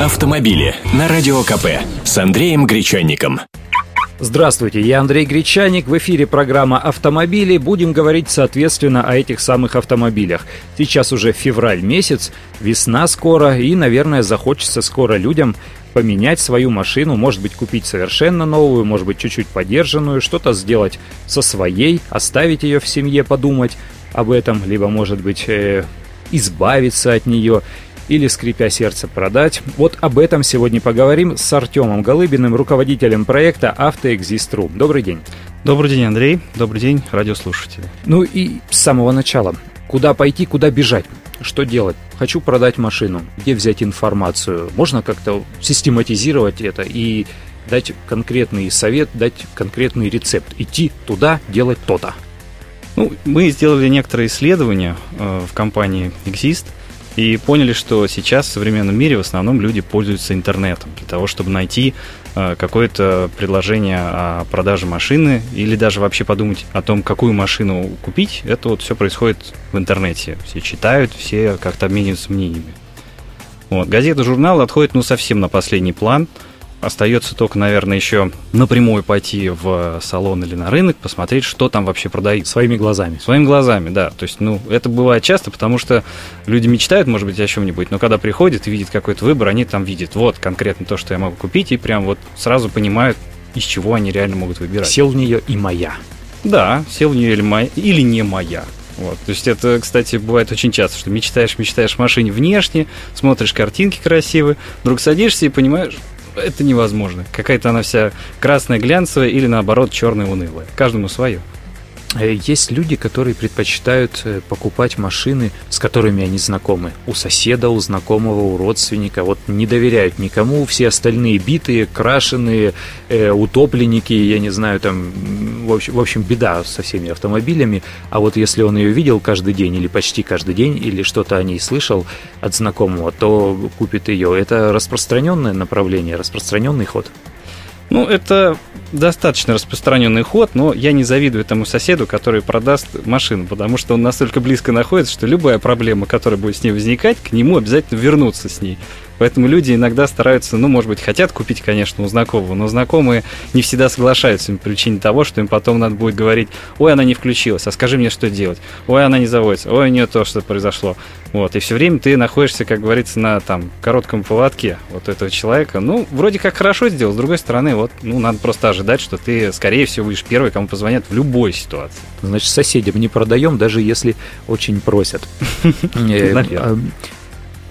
Автомобили на Радио КП с Андреем Гречанником. Здравствуйте, я Андрей Гречаник. В эфире программа «Автомобили». Будем говорить, соответственно, о этих самых автомобилях. Сейчас уже февраль месяц, весна скоро, и, наверное, захочется скоро людям поменять свою машину, может быть, купить совершенно новую, может быть, чуть-чуть подержанную, что-то сделать со своей, оставить ее в семье, подумать об этом, либо, может быть, э, избавиться от нее или, скрипя сердце, продать. Вот об этом сегодня поговорим с Артемом Голыбиным, руководителем проекта «Автоэкзист.ру». Добрый день. Добрый день, Андрей. Добрый день, радиослушатели. Ну и с самого начала. Куда пойти, куда бежать? Что делать? Хочу продать машину. Где взять информацию? Можно как-то систематизировать это и дать конкретный совет, дать конкретный рецепт. Идти туда, делать то-то. Ну, мы сделали некоторые исследования э, в компании Exist – и поняли, что сейчас в современном мире в основном люди пользуются интернетом для того, чтобы найти э, какое-то предложение о продаже машины или даже вообще подумать о том, какую машину купить. Это вот все происходит в интернете. Все читают, все как-то обмениваются мнениями. Вот. Газеты, журналы отходят ну совсем на последний план – Остается только, наверное, еще напрямую пойти в салон или на рынок, посмотреть, что там вообще продают. Своими глазами. Своими глазами, да. То есть, ну, это бывает часто, потому что люди мечтают, может быть, о чем-нибудь, но когда приходят и видят какой-то выбор, они там видят вот конкретно то, что я могу купить, и прям вот сразу понимают, из чего они реально могут выбирать. Сел в нее и моя. Да, сел в нее или, моя, или не моя. Вот. То есть это, кстати, бывает очень часто, что мечтаешь, мечтаешь в машине внешне, смотришь картинки красивые, вдруг садишься и понимаешь, это невозможно. Какая-то она вся красная, глянцевая или наоборот черная, унылая. Каждому свое. Э, есть люди, которые предпочитают э, покупать машины, с которыми они знакомы. У соседа, у знакомого, у родственника. Вот не доверяют никому. Все остальные битые, крашеные, э, утопленники, я не знаю, там, в общем, в общем, беда со всеми автомобилями. А вот если он ее видел каждый день или почти каждый день, или что-то о ней слышал от знакомого, то купит ее. Это распространенное направление, распространенный ход. Ну, это достаточно распространенный ход, но я не завидую этому соседу, который продаст машину, потому что он настолько близко находится, что любая проблема, которая будет с ней возникать, к нему обязательно вернуться с ней. Поэтому люди иногда стараются, ну, может быть, хотят купить, конечно, у знакомого, но знакомые не всегда соглашаются по причине того, что им потом надо будет говорить, ой, она не включилась, а скажи мне, что делать, ой, она не заводится, ой, у нее то, что произошло. Вот, и все время ты находишься, как говорится, на там коротком поводке вот этого человека. Ну, вроде как хорошо сделал, с другой стороны, вот, ну, надо просто ожидать, что ты, скорее всего, будешь первый, кому позвонят в любой ситуации. Значит, соседям не продаем, даже если очень просят.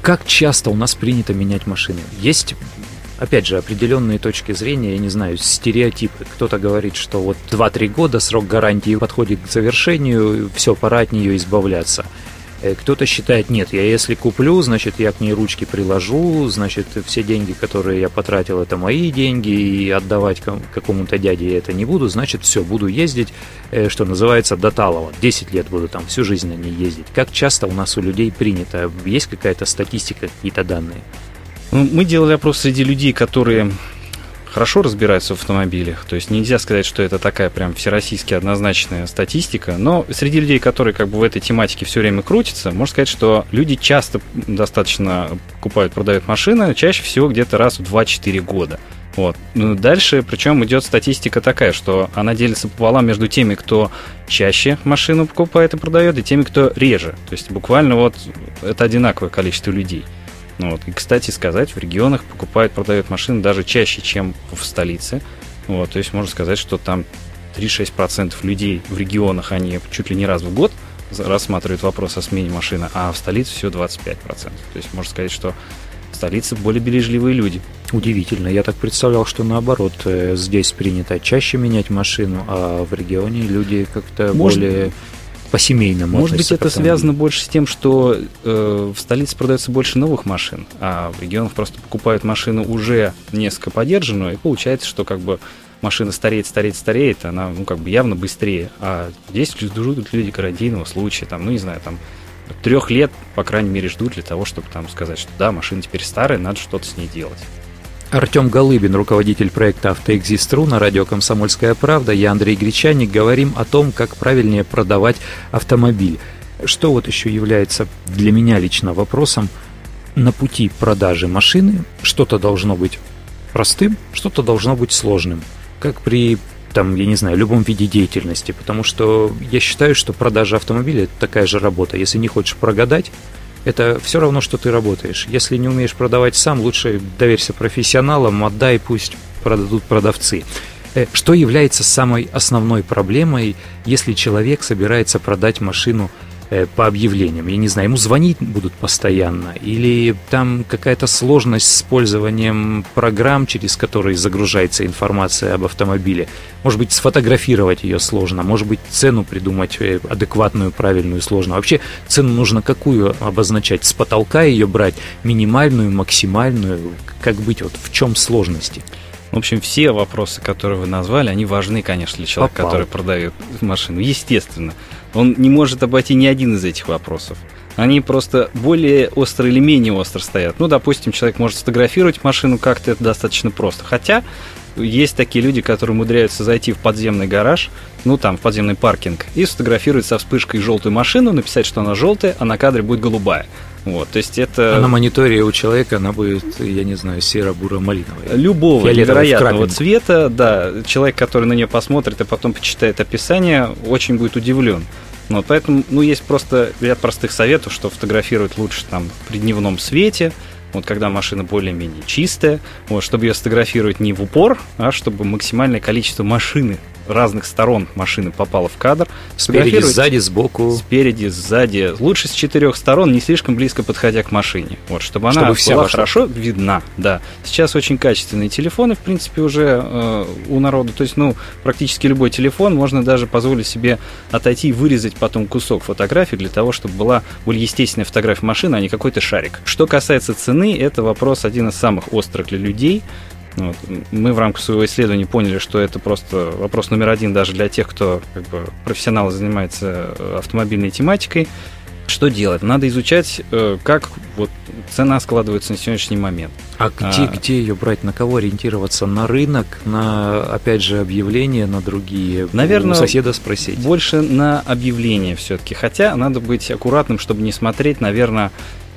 Как часто у нас принято менять машины? Есть опять же, определенные точки зрения, я не знаю, стереотипы. Кто-то говорит, что вот 2-3 года срок гарантии подходит к завершению, все, пора от нее избавляться. Э, кто-то считает, нет, я если куплю, значит, я к ней ручки приложу, значит, все деньги, которые я потратил, это мои деньги, и отдавать какому-то дяде я это не буду, значит, все, буду ездить, э, что называется, до талого. 10 лет буду там всю жизнь на ней ездить. Как часто у нас у людей принято? Есть какая-то статистика, какие-то данные? Ну, мы делали опрос среди людей, которые хорошо разбираются в автомобилях. То есть нельзя сказать, что это такая прям всероссийская однозначная статистика. Но среди людей, которые как бы в этой тематике все время крутятся, можно сказать, что люди часто достаточно покупают, продают машины, чаще всего где-то раз в 2-4 года. Вот. Ну, дальше, причем идет статистика такая, что она делится пополам между теми, кто чаще машину покупает и продает, и теми, кто реже. То есть буквально вот это одинаковое количество людей. Ну, вот. И, кстати сказать, в регионах покупают, продают машины даже чаще, чем в столице. Вот. То есть можно сказать, что там 3-6% людей в регионах, они чуть ли не раз в год рассматривают вопрос о смене машины, а в столице всего 25%. То есть можно сказать, что в столице более бережливые люди. Удивительно. Я так представлял, что наоборот, э, здесь принято чаще менять машину, а в регионе люди как-то более по-семейному. Может быть, это связано больше с тем, что э, в столице продается больше новых машин, а в регионах просто покупают машину уже несколько подержанную, и получается, что как бы машина стареет, стареет, стареет, она ну как бы явно быстрее. А здесь ждут люди гарантийного случая, там, ну не знаю, там трех лет, по крайней мере, ждут для того, чтобы там сказать, что да, машина теперь старая, надо что-то с ней делать. Артем Голыбин, руководитель проекта «Автоэкзист.ру» на радио «Комсомольская правда». Я Андрей Гречаник. Говорим о том, как правильнее продавать автомобиль. Что вот еще является для меня лично вопросом? на пути продажи машины что-то должно быть простым, что-то должно быть сложным. Как при там, я не знаю, любом виде деятельности, потому что я считаю, что продажа автомобиля это такая же работа. Если не хочешь прогадать, это все равно, что ты работаешь. Если не умеешь продавать сам, лучше доверься профессионалам, отдай, пусть продадут продавцы. Э, что является самой основной проблемой, если человек собирается продать машину Э, по объявлениям. Я не знаю, ему звонить будут постоянно, или там какая-то сложность с использованием программ, через которые загружается информация об автомобиле. Может быть, сфотографировать ее сложно, может быть, цену придумать э, адекватную, правильную сложно. Вообще, цену нужно какую обозначать? С потолка ее брать, минимальную, максимальную? Как быть? Вот в чем сложности? В общем, все вопросы, которые вы назвали, они важны, конечно, для человека, Попал. который продает машину. Естественно. Он не может обойти ни один из этих вопросов. Они просто более остро или менее остро стоят. Ну, допустим, человек может сфотографировать машину как-то, это достаточно просто. Хотя есть такие люди, которые умудряются зайти в подземный гараж, ну там, в подземный паркинг, и сфотографировать со вспышкой желтую машину, написать, что она желтая, а на кадре будет голубая. Вот, то есть это... А на мониторе у человека она будет, я не знаю, серо-буро-малиновая. Любого невероятного цвета, да. Человек, который на нее посмотрит и потом почитает описание, очень будет удивлен. Вот, поэтому, ну, есть просто ряд простых советов, что фотографировать лучше там при дневном свете, вот когда машина более-менее чистая, вот, чтобы ее сфотографировать не в упор, а чтобы максимальное количество машины разных сторон машины попала в кадр. Спереди, сзади, сбоку. Спереди, сзади. Лучше с четырех сторон, не слишком близко подходя к машине. Вот, чтобы, чтобы она вся была хорошо видна. Да. Сейчас очень качественные телефоны, в принципе, уже э, у народа. То есть, ну, практически любой телефон можно даже позволить себе отойти и вырезать потом кусок фотографии для того, чтобы была более естественная фотография машины, а не какой-то шарик. Что касается цены, это вопрос один из самых острых для людей. Вот. Мы в рамках своего исследования поняли, что это просто вопрос номер один даже для тех, кто как бы, профессионал занимается э, автомобильной тематикой. Что делать? Надо изучать, э, как вот цена складывается на сегодняшний момент. А где, а, где ее брать? На кого ориентироваться? На рынок, на, опять же, объявления, на другие? Наверное, у соседа спросить. Больше на объявления все-таки. Хотя надо быть аккуратным, чтобы не смотреть, наверное,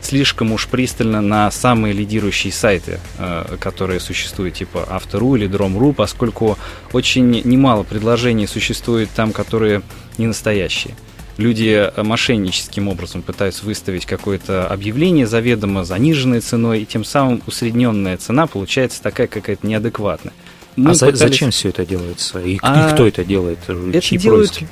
слишком уж пристально на самые лидирующие сайты, э, которые существуют, типа Автору или Дrom.ru, поскольку очень немало предложений существует там, которые не настоящие. Люди мошенническим образом пытаются выставить какое-то объявление заведомо заниженной ценой, и тем самым усредненная цена получается такая какая-то неадекватная. Мы а пытались... зачем все это делается? И, а... и кто это делает? Это Чьи делают просьбы?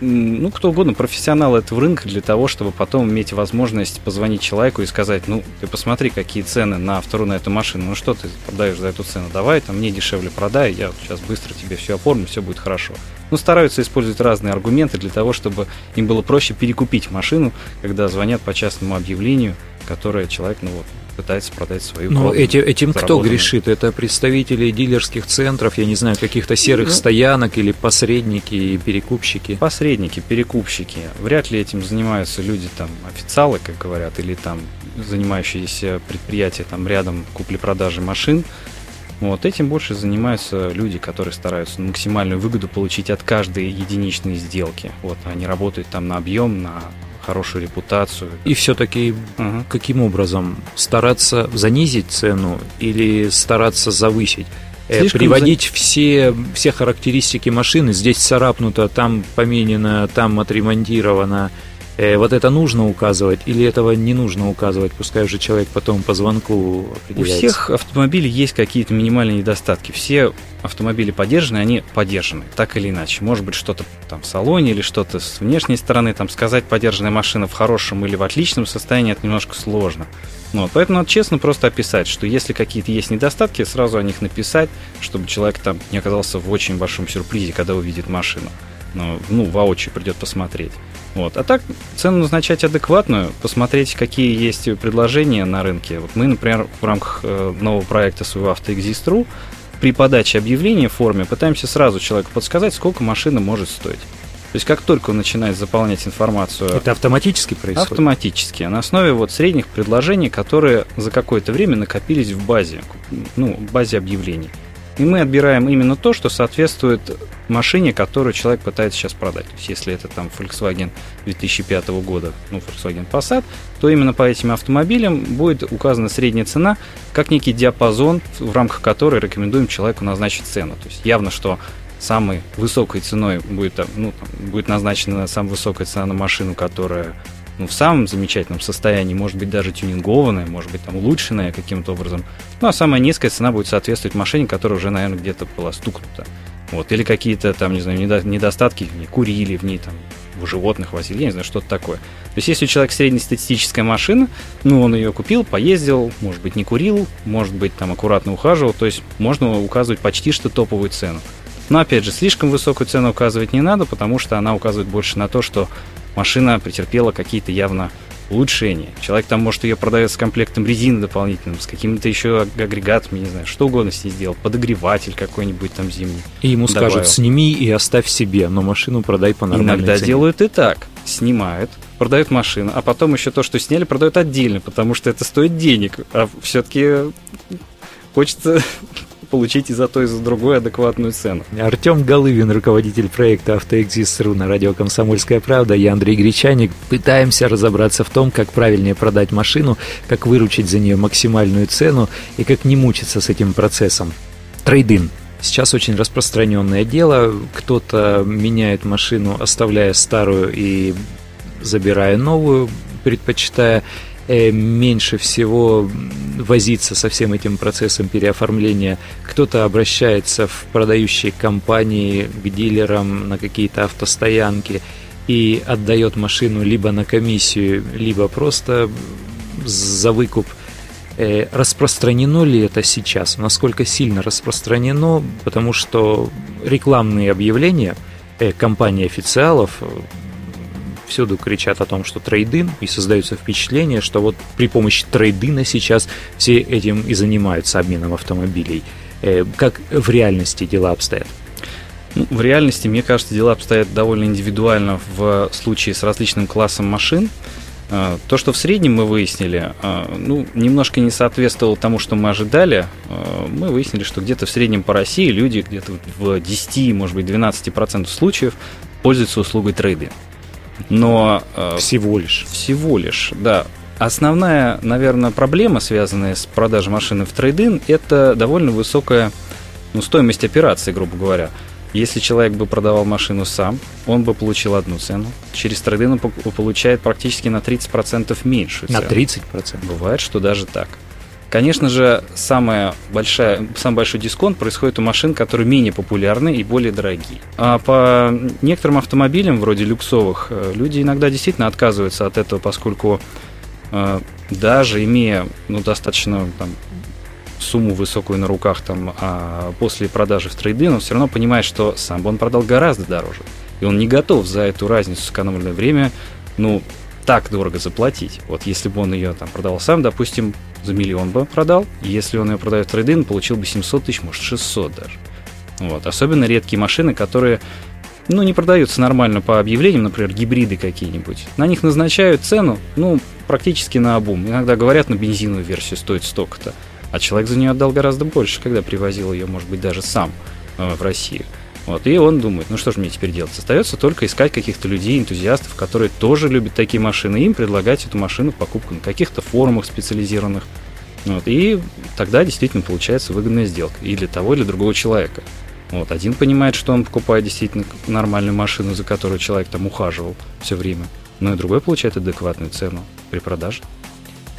Ну, кто угодно, профессионал этого рынка для того, чтобы потом иметь возможность позвонить человеку и сказать, ну, ты посмотри, какие цены на вторую на эту машину, ну, что ты продаешь за эту цену, давай, там, мне дешевле продай, я сейчас быстро тебе все оформлю, все будет хорошо. Ну, стараются использовать разные аргументы для того, чтобы им было проще перекупить машину, когда звонят по частному объявлению, которое человек, ну, вот, пытается продать свою Но эти, этим кто грешит? Это представители дилерских центров, я не знаю, каких-то серых ну, стоянок или посредники и перекупщики? Посредники, перекупщики. Вряд ли этим занимаются люди, там, официалы, как говорят, или там занимающиеся предприятия там рядом купли-продажи машин. Вот этим больше занимаются люди, которые стараются максимальную выгоду получить от каждой единичной сделки. Вот они работают там на объем, на хорошую репутацию. И все-таки угу. каким образом? Стараться занизить цену или стараться завысить? Э, Слишком приводить за... все, все характеристики машины. Здесь царапнуто, там поменено, там отремонтировано. Э, вот это нужно указывать или этого не нужно указывать, пускай уже человек потом по звонку определяется? У всех автомобилей есть какие-то минимальные недостатки. Все автомобили поддержаны, они поддержаны, так или иначе. Может быть, что-то там в салоне или что-то с внешней стороны, там сказать, поддержанная машина в хорошем или в отличном состоянии, это немножко сложно. Вот, поэтому надо честно просто описать, что если какие-то есть недостатки, сразу о них написать, чтобы человек там не оказался в очень большом сюрпризе, когда увидит машину. Ну, ну воочию придет посмотреть. Вот. А так, цену назначать адекватную, посмотреть, какие есть предложения на рынке. Вот мы, например, в рамках э, нового проекта своего AutoExist.ru при подаче объявления в форме пытаемся сразу человеку подсказать, сколько машина может стоить. То есть как только он начинает заполнять информацию... Это автоматически происходит? Автоматически. На основе вот средних предложений, которые за какое-то время накопились в базе, ну, в базе объявлений. И мы отбираем именно то, что соответствует машине, которую человек пытается сейчас продать. То есть, если это там Volkswagen 2005 года, ну, Volkswagen Passat, то именно по этим автомобилям будет указана средняя цена, как некий диапазон, в рамках которой рекомендуем человеку назначить цену. То есть, явно, что самой высокой ценой будет, ну, будет назначена самая высокая цена на машину, которая ну, в самом замечательном состоянии, может быть, даже тюнингованная, может быть, там улучшенная каким-то образом. Ну, а самая низкая цена будет соответствовать машине, которая уже, наверное, где-то была стукнута. Вот, или какие-то там, не знаю, недостатки в ней, курили в ней, там, в животных возили, я не знаю, что-то такое. То есть, если у человека среднестатистическая машина, ну, он ее купил, поездил, может быть, не курил, может быть, там, аккуратно ухаживал, то есть, можно указывать почти что топовую цену. Но, опять же, слишком высокую цену указывать не надо, потому что она указывает больше на то, что машина претерпела какие-то явно улучшения. Человек там, может, ее продает с комплектом резины дополнительным, с какими-то еще агрегатами, не знаю, что угодно с ней сделал, подогреватель какой-нибудь там зимний. И ему добавил. скажут, сними и оставь себе, но машину продай по нормальной Иногда цене. делают и так. Снимают, продают машину, а потом еще то, что сняли, продают отдельно, потому что это стоит денег. А все-таки хочется получить и за то, и за другое адекватную цену. Артем Голывин, руководитель проекта «Автоэкзист.ру» на радио «Комсомольская правда». Я Андрей Гречаник. Пытаемся разобраться в том, как правильнее продать машину, как выручить за нее максимальную цену и как не мучиться с этим процессом. Трейдин. Сейчас очень распространенное дело. Кто-то меняет машину, оставляя старую и забирая новую, предпочитая меньше всего возиться со всем этим процессом переоформления. Кто-то обращается в продающие компании, к дилерам на какие-то автостоянки и отдает машину либо на комиссию, либо просто за выкуп. Э, распространено ли это сейчас? Насколько сильно распространено? Потому что рекламные объявления э, компаний официалов всюду кричат о том, что трейдин, и создается впечатление, что вот при помощи трейдина сейчас все этим и занимаются обменом автомобилей. Э, как в реальности дела обстоят? Ну, в реальности, мне кажется, дела обстоят довольно индивидуально в случае с различным классом машин. Э, то, что в среднем мы выяснили, э, ну, немножко не соответствовало тому, что мы ожидали. Мы выяснили, что где-то в среднем по России люди где-то в 10, может быть, 12% случаев пользуются услугой трейдинга. Но... Э, всего лишь. Всего лишь, да. Основная, наверное, проблема, связанная с продажей машины в трейдин, это довольно высокая ну, стоимость операции, грубо говоря. Если человек бы продавал машину сам, он бы получил одну цену. Через трейдин он получает практически на 30% меньшую цену. На 30%? Бывает, что даже так. Конечно же, самая большая, самый большой дисконт происходит у машин, которые менее популярны и более дорогие. А по некоторым автомобилям, вроде люксовых, э, люди иногда действительно отказываются от этого, поскольку э, даже имея ну, достаточно там, сумму высокую на руках там, а после продажи в трейдин, он все равно понимает, что сам бы он продал гораздо дороже. И он не готов за эту разницу сэкономленное время ну, так дорого заплатить. Вот если бы он ее там продавал сам, допустим, за миллион бы продал. Если он ее продает в трейдинг, получил бы 700 тысяч, может 600 даже. Вот. Особенно редкие машины, которые ну, не продаются нормально по объявлениям, например, гибриды какие-нибудь. На них назначают цену, ну, практически на обум. Иногда говорят, на бензиновую версию стоит столько-то. А человек за нее отдал гораздо больше, когда привозил ее, может быть, даже сам э, в Россию. Вот, и он думает, ну что же мне теперь делать? Остается только искать каких-то людей, энтузиастов, которые тоже любят такие машины, и им предлагать эту машину в покупку на каких-то форумах специализированных. Вот, и тогда действительно получается выгодная сделка и для того, и для другого человека. Вот, один понимает, что он покупает действительно нормальную машину, за которую человек там ухаживал все время, но и другой получает адекватную цену при продаже.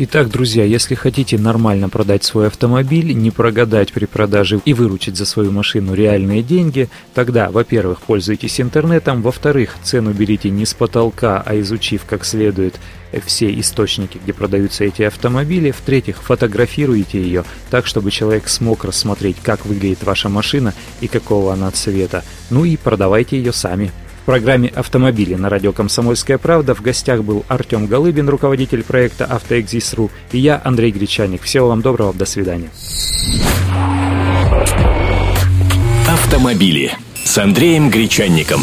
Итак, друзья, если хотите нормально продать свой автомобиль, не прогадать при продаже и выручить за свою машину реальные деньги, тогда, во-первых, пользуйтесь интернетом, во-вторых, цену берите не с потолка, а изучив как следует все источники, где продаются эти автомобили, в-третьих, фотографируйте ее так, чтобы человек смог рассмотреть, как выглядит ваша машина и какого она цвета, ну и продавайте ее сами программе «Автомобили» на радио «Комсомольская правда» в гостях был Артем Голыбин, руководитель проекта «Автоэкзис.ру» и я, Андрей Гречаник. Всего вам доброго, до свидания. «Автомобили» с Андреем Гречанником.